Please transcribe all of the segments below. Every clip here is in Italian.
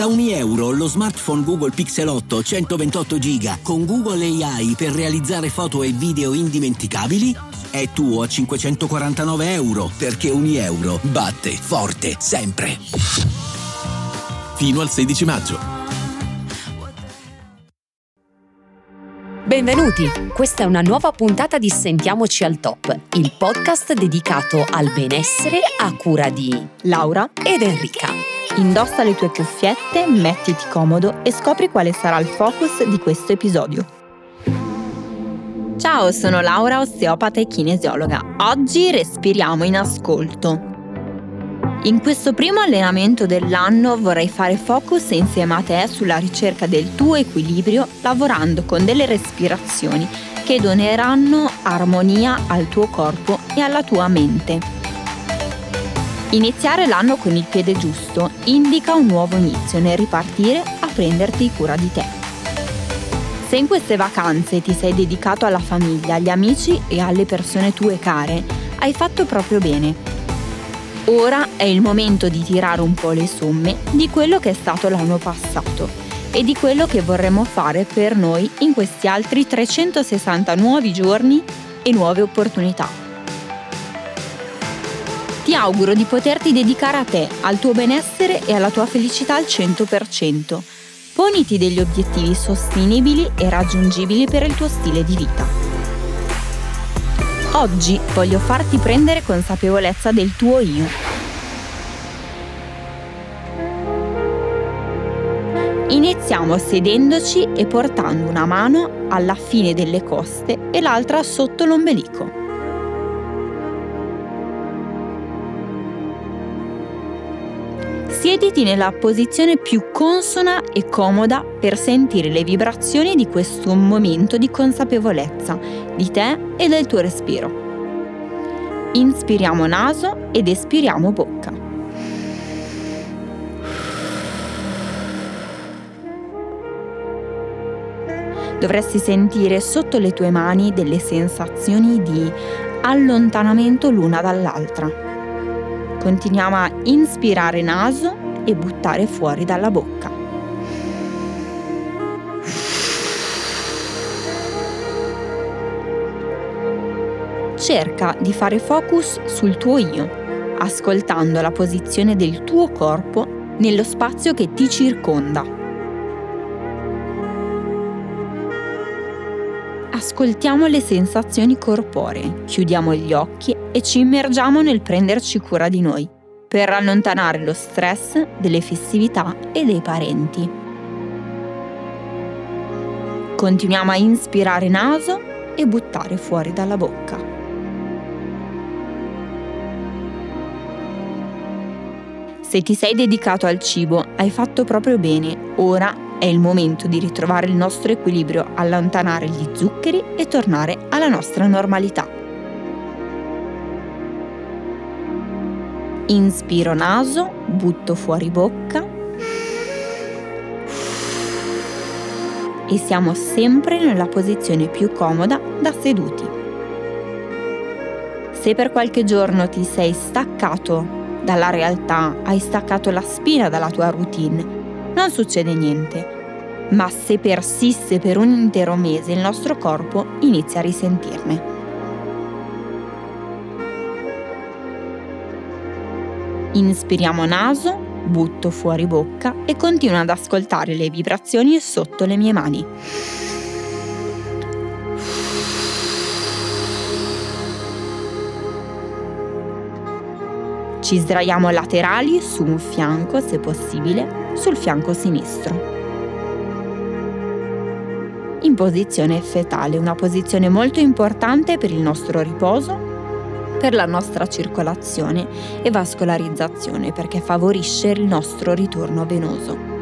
Da ogni euro lo smartphone Google Pixel 8 128 GB con Google AI per realizzare foto e video indimenticabili è tuo a 549 euro perché ogni euro batte forte sempre. Fino al 16 maggio. Benvenuti, questa è una nuova puntata di Sentiamoci al Top, il podcast dedicato al benessere a cura di Laura ed Enrica. Indossa le tue cuffiette, mettiti comodo e scopri quale sarà il focus di questo episodio. Ciao, sono Laura, osteopata e kinesiologa. Oggi respiriamo in ascolto. In questo primo allenamento dell'anno vorrei fare focus insieme a te sulla ricerca del tuo equilibrio lavorando con delle respirazioni che doneranno armonia al tuo corpo e alla tua mente. Iniziare l'anno con il piede giusto indica un nuovo inizio nel ripartire a prenderti cura di te. Se in queste vacanze ti sei dedicato alla famiglia, agli amici e alle persone tue care, hai fatto proprio bene. Ora è il momento di tirare un po' le somme di quello che è stato l'anno passato e di quello che vorremmo fare per noi in questi altri 360 nuovi giorni e nuove opportunità. Ti auguro di poterti dedicare a te, al tuo benessere e alla tua felicità al 100%. Poniti degli obiettivi sostenibili e raggiungibili per il tuo stile di vita. Oggi voglio farti prendere consapevolezza del tuo io. Iniziamo sedendoci e portando una mano alla fine delle coste e l'altra sotto l'ombelico. Siediti nella posizione più consona e comoda per sentire le vibrazioni di questo momento di consapevolezza di te e del tuo respiro. Inspiriamo naso ed espiriamo bocca. Dovresti sentire sotto le tue mani delle sensazioni di allontanamento l'una dall'altra Continuiamo a inspirare naso e buttare fuori dalla bocca. Cerca di fare focus sul tuo io, ascoltando la posizione del tuo corpo nello spazio che ti circonda. ascoltiamo le sensazioni corporee, chiudiamo gli occhi e ci immergiamo nel prenderci cura di noi, per allontanare lo stress delle festività e dei parenti. Continuiamo a inspirare naso e buttare fuori dalla bocca. Se ti sei dedicato al cibo, hai fatto proprio bene. Ora è il momento di ritrovare il nostro equilibrio, allontanare gli zuccheri e tornare alla nostra normalità. Inspiro naso, butto fuori bocca e siamo sempre nella posizione più comoda da seduti. Se per qualche giorno ti sei staccato dalla realtà, hai staccato la spina dalla tua routine, non succede niente. Ma se persiste per un intero mese il nostro corpo inizia a risentirne. Inspiriamo naso, butto fuori bocca e continuo ad ascoltare le vibrazioni sotto le mie mani. Ci sdraiamo laterali su un fianco, se possibile, sul fianco sinistro. In posizione fetale, una posizione molto importante per il nostro riposo, per la nostra circolazione e vascolarizzazione perché favorisce il nostro ritorno venoso.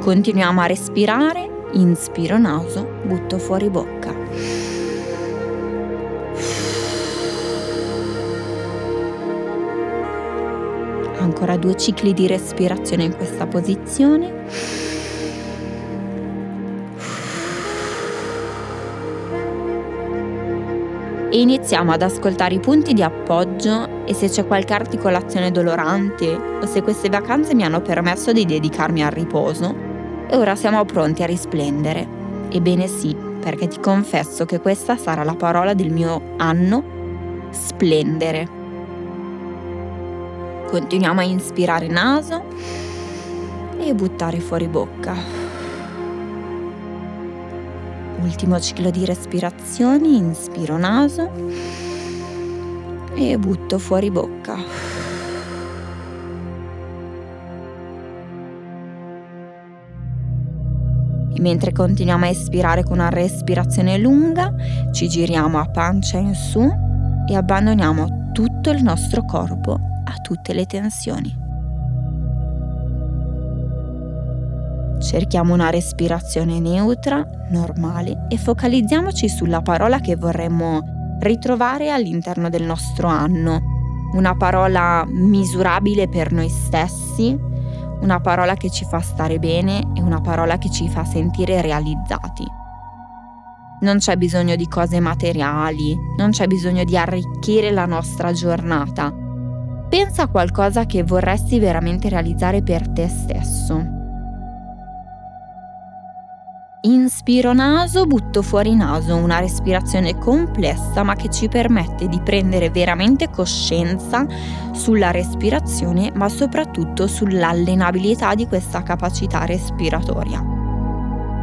Continuiamo a respirare, inspiro naso, butto fuori bocca. ancora due cicli di respirazione in questa posizione. E iniziamo ad ascoltare i punti di appoggio e se c'è qualche articolazione dolorante o se queste vacanze mi hanno permesso di dedicarmi al riposo e ora siamo pronti a risplendere. Ebbene sì, perché ti confesso che questa sarà la parola del mio anno, splendere. Continuiamo a inspirare naso e buttare fuori bocca. Ultimo ciclo di respirazioni, inspiro naso e butto fuori bocca. Mentre continuiamo a espirare con una respirazione lunga, ci giriamo a pancia in su e abbandoniamo tutto il nostro corpo a tutte le tensioni. Cerchiamo una respirazione neutra, normale e focalizziamoci sulla parola che vorremmo ritrovare all'interno del nostro anno. Una parola misurabile per noi stessi, una parola che ci fa stare bene e una parola che ci fa sentire realizzati. Non c'è bisogno di cose materiali, non c'è bisogno di arricchire la nostra giornata. Pensa a qualcosa che vorresti veramente realizzare per te stesso. Inspiro naso, butto fuori naso, una respirazione complessa ma che ci permette di prendere veramente coscienza sulla respirazione ma soprattutto sull'allenabilità di questa capacità respiratoria.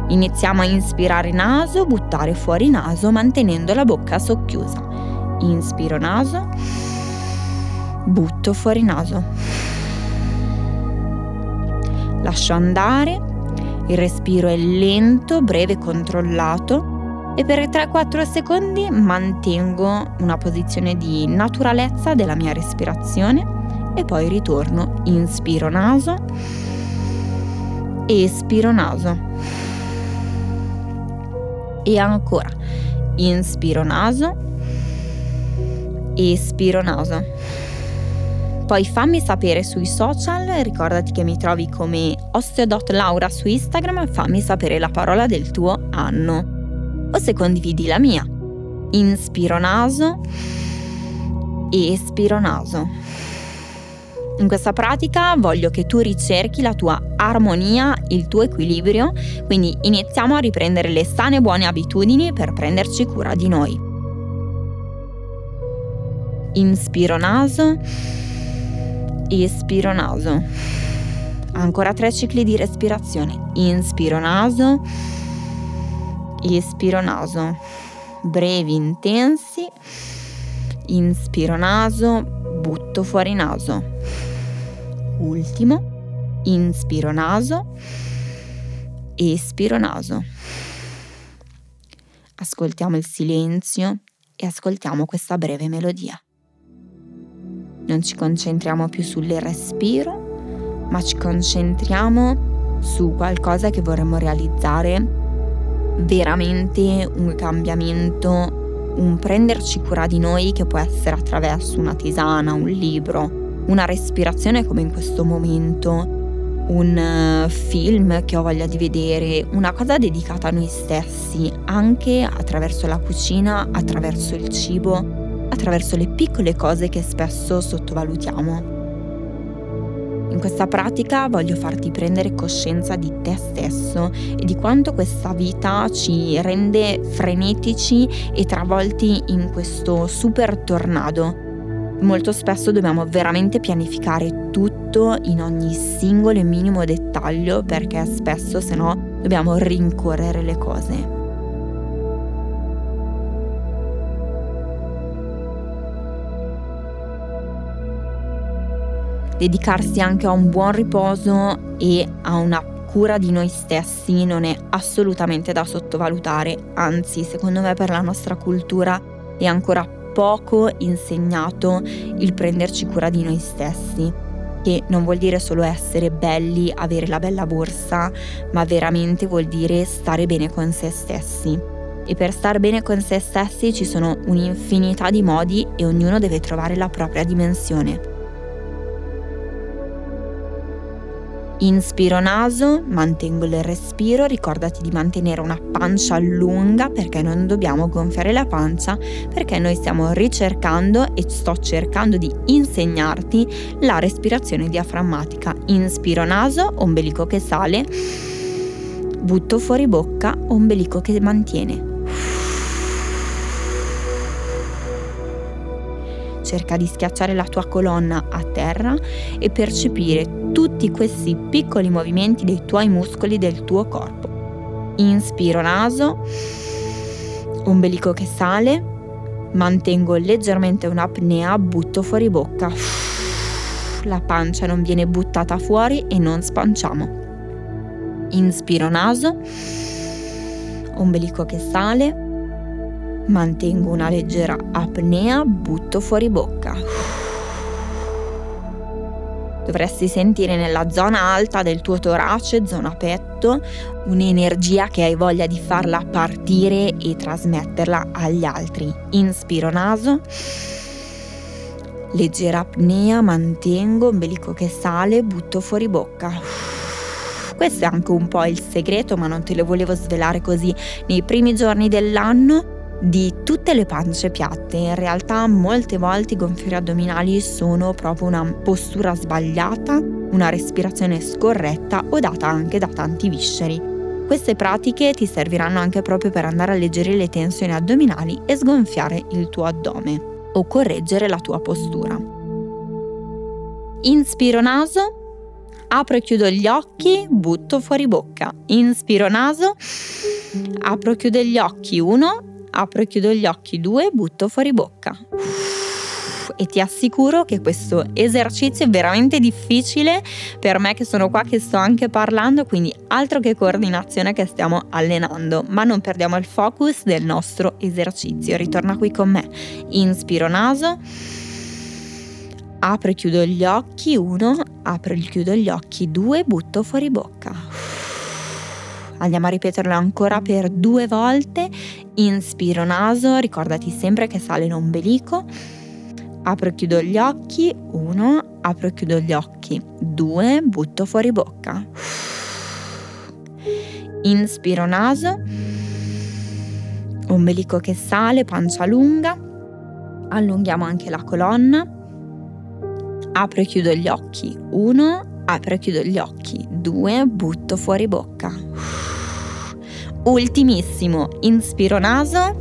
Iniziamo a inspirare naso, buttare fuori naso mantenendo la bocca socchiusa. Inspiro naso, butto fuori naso. Lascio andare il respiro è lento, breve, controllato e per 3-4 secondi mantengo una posizione di naturalezza della mia respirazione e poi ritorno, inspiro naso, espiro naso e ancora, inspiro naso, espiro naso. Poi fammi sapere sui social, ricordati che mi trovi come osteo.laura su Instagram, fammi sapere la parola del tuo anno. O se condividi la mia. Inspiro naso, espiro naso. In questa pratica voglio che tu ricerchi la tua armonia, il tuo equilibrio, quindi iniziamo a riprendere le sane e buone abitudini per prenderci cura di noi. Inspiro naso espiro naso. Ancora tre cicli di respirazione. Inspiro naso, espiro naso. Brevi, intensi. Inspiro naso, butto fuori naso. Ultimo. Inspiro naso, espiro naso. Ascoltiamo il silenzio e ascoltiamo questa breve melodia. Non ci concentriamo più sul respiro, ma ci concentriamo su qualcosa che vorremmo realizzare, veramente un cambiamento, un prenderci cura di noi che può essere attraverso una tisana, un libro, una respirazione come in questo momento, un eh, film che ho voglia di vedere, una cosa dedicata a noi stessi, anche attraverso la cucina, attraverso il cibo attraverso le piccole cose che spesso sottovalutiamo. In questa pratica voglio farti prendere coscienza di te stesso e di quanto questa vita ci rende frenetici e travolti in questo super tornado. Molto spesso dobbiamo veramente pianificare tutto in ogni singolo e minimo dettaglio perché spesso se no dobbiamo rincorrere le cose. Dedicarsi anche a un buon riposo e a una cura di noi stessi non è assolutamente da sottovalutare, anzi secondo me per la nostra cultura è ancora poco insegnato il prenderci cura di noi stessi, che non vuol dire solo essere belli, avere la bella borsa, ma veramente vuol dire stare bene con se stessi. E per stare bene con se stessi ci sono un'infinità di modi e ognuno deve trovare la propria dimensione. Inspiro naso, mantengo il respiro, ricordati di mantenere una pancia lunga perché non dobbiamo gonfiare la pancia perché noi stiamo ricercando e sto cercando di insegnarti la respirazione diaframmatica. Inspiro naso, ombelico che sale, butto fuori bocca, ombelico che mantiene. Cerca di schiacciare la tua colonna a terra e percepire tutti questi piccoli movimenti dei tuoi muscoli del tuo corpo. Inspiro naso, ombelico che sale, mantengo leggermente un'apnea, butto fuori bocca. La pancia non viene buttata fuori e non spanciamo. Inspiro naso, ombelico che sale, Mantengo una leggera apnea, butto fuori bocca. Dovresti sentire nella zona alta del tuo torace, zona petto, un'energia che hai voglia di farla partire e trasmetterla agli altri. Inspiro naso, leggera apnea, mantengo, ombelico che sale, butto fuori bocca. Questo è anche un po' il segreto, ma non te lo volevo svelare così nei primi giorni dell'anno di tutte le pance piatte. In realtà molte volte i gonfiori addominali sono proprio una postura sbagliata, una respirazione scorretta o data anche da tanti visceri. Queste pratiche ti serviranno anche proprio per andare a alleggerire le tensioni addominali e sgonfiare il tuo addome o correggere la tua postura. Inspiro naso, apro e chiudo gli occhi, butto fuori bocca. Inspiro naso, apro e chiudo gli occhi, uno, apro e chiudo gli occhi, due, butto fuori bocca. E ti assicuro che questo esercizio è veramente difficile per me che sono qua che sto anche parlando, quindi altro che coordinazione che stiamo allenando, ma non perdiamo il focus del nostro esercizio. Ritorna qui con me. Inspiro naso. Apro e chiudo gli occhi, uno, apro e chiudo gli occhi, due, butto fuori bocca. Andiamo a ripeterlo ancora per due volte. Inspiro naso, ricordati sempre che sale l'ombelico. Apro e chiudo gli occhi, uno, apro e chiudo gli occhi, due, butto fuori bocca. Inspiro naso, ombelico che sale, pancia lunga, allunghiamo anche la colonna, apro e chiudo gli occhi, uno, apro e chiudo gli occhi, due, butto fuori bocca. Ultimissimo, inspiro naso,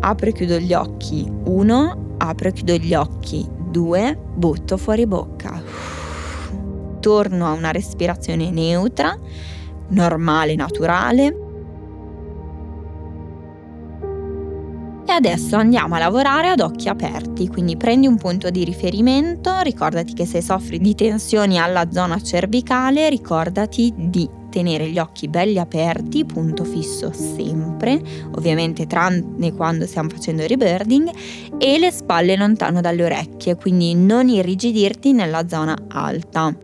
apro e chiudo gli occhi, uno, apro e chiudo gli occhi, due, butto fuori bocca. Torno a una respirazione neutra, normale, naturale. E adesso andiamo a lavorare ad occhi aperti, quindi prendi un punto di riferimento, ricordati che se soffri di tensioni alla zona cervicale, ricordati di tenere gli occhi belli aperti, punto fisso sempre, ovviamente tranne quando stiamo facendo il rebirding, e le spalle lontano dalle orecchie, quindi non irrigidirti nella zona alta.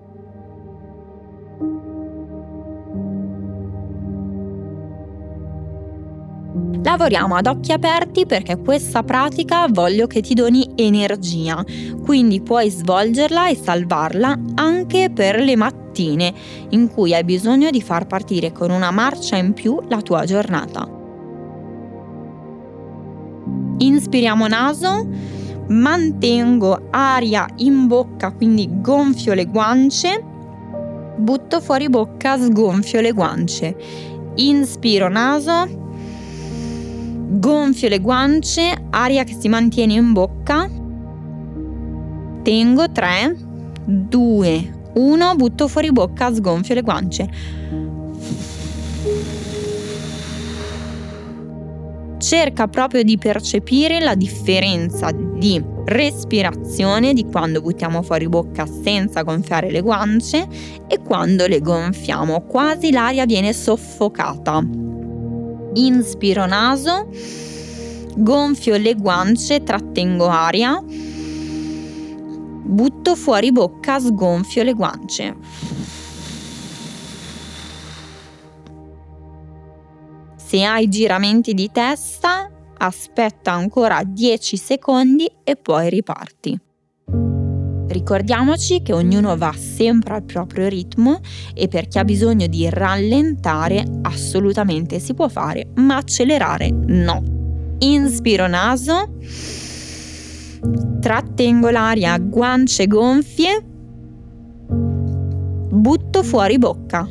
Lavoriamo ad occhi aperti perché questa pratica voglio che ti doni energia, quindi puoi svolgerla e salvarla anche per le mattine in cui hai bisogno di far partire con una marcia in più la tua giornata. Inspiriamo naso, mantengo aria in bocca, quindi gonfio le guance, butto fuori bocca, sgonfio le guance. Inspiro naso, gonfio le guance, aria che si mantiene in bocca. Tengo 3, 2, 1, butto fuori bocca, sgonfio le guance. Cerca proprio di percepire la differenza di respirazione di quando buttiamo fuori bocca senza gonfiare le guance e quando le gonfiamo, quasi l'aria viene soffocata inspiro naso, gonfio le guance, trattengo aria, butto fuori bocca, sgonfio le guance. Se hai giramenti di testa, aspetta ancora 10 secondi e poi riparti. Ricordiamoci che ognuno va sempre al proprio ritmo e per chi ha bisogno di rallentare assolutamente si può fare, ma accelerare no. Inspiro naso, trattengo l'aria a guance gonfie, butto fuori bocca.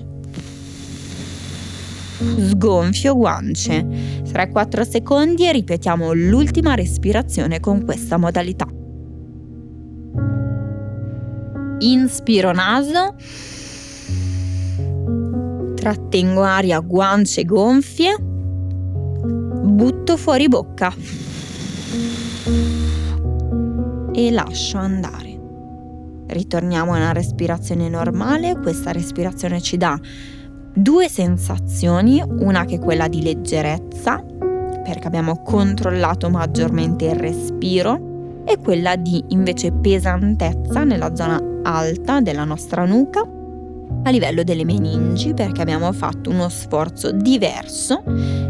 Sgonfio guance. 3-4 secondi e ripetiamo l'ultima respirazione con questa modalità. Inspiro naso. Trattengo aria guance gonfie. Butto fuori bocca. E lascio andare. Ritorniamo a una respirazione normale. Questa respirazione ci dà due sensazioni, una che è quella di leggerezza, perché abbiamo controllato maggiormente il respiro, e quella di invece pesantezza nella zona alta della nostra nuca a livello delle meningi perché abbiamo fatto uno sforzo diverso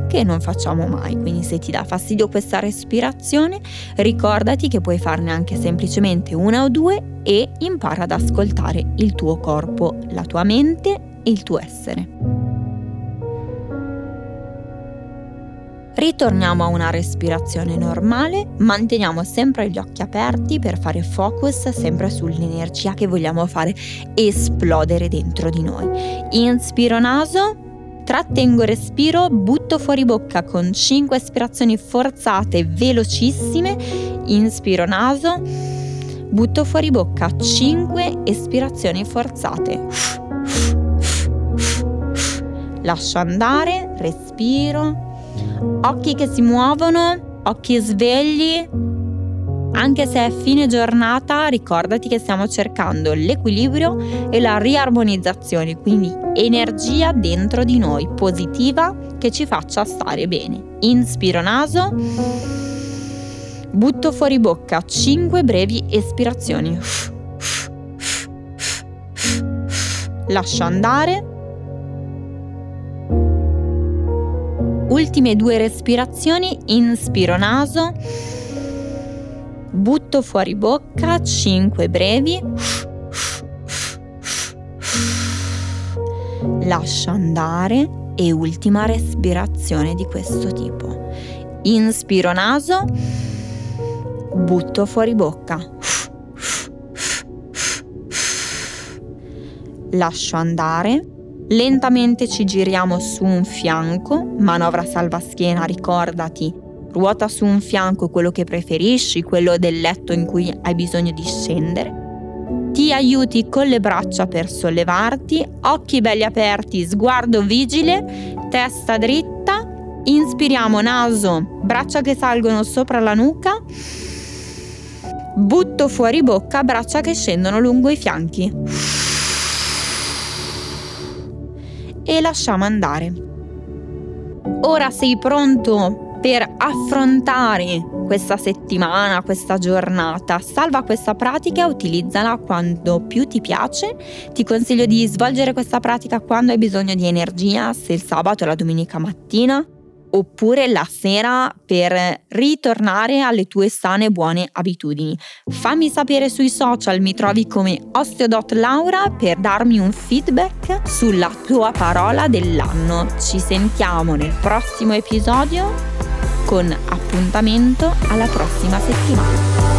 che non facciamo mai. Quindi se ti dà fastidio questa respirazione, ricordati che puoi farne anche semplicemente una o due e impara ad ascoltare il tuo corpo, la tua mente e il tuo essere. Ritorniamo a una respirazione normale, manteniamo sempre gli occhi aperti per fare focus sempre sull'energia che vogliamo fare esplodere dentro di noi. Inspiro naso, trattengo respiro, butto fuori bocca con 5 espirazioni forzate velocissime. Inspiro naso, butto fuori bocca 5 espirazioni forzate. Lascio andare, respiro occhi che si muovono, occhi svegli. Anche se è fine giornata, ricordati che stiamo cercando l'equilibrio e la riarmonizzazione, quindi energia dentro di noi, positiva, che ci faccia stare bene. Inspiro naso, butto fuori bocca, 5 brevi espirazioni. Lascio andare Ultime due respirazioni, inspiro naso, butto fuori bocca, 5 brevi. Lascio andare e ultima respirazione di questo tipo. Inspiro naso, butto fuori bocca. Lascio andare Lentamente ci giriamo su un fianco, manovra salva schiena, ricordati, ruota su un fianco quello che preferisci, quello del letto in cui hai bisogno di scendere. Ti aiuti con le braccia per sollevarti, occhi belli aperti, sguardo vigile, testa dritta, inspiriamo naso, braccia che salgono sopra la nuca, butto fuori bocca, braccia che scendono lungo i fianchi. E lasciamo andare. Ora sei pronto per affrontare questa settimana, questa giornata. Salva questa pratica e utilizzala quando più ti piace. Ti consiglio di svolgere questa pratica quando hai bisogno di energia, se il sabato o la domenica mattina oppure la sera per ritornare alle tue sane e buone abitudini. Fammi sapere sui social, mi trovi come osteo.laura per darmi un feedback sulla tua parola dell'anno. Ci sentiamo nel prossimo episodio con appuntamento alla prossima settimana.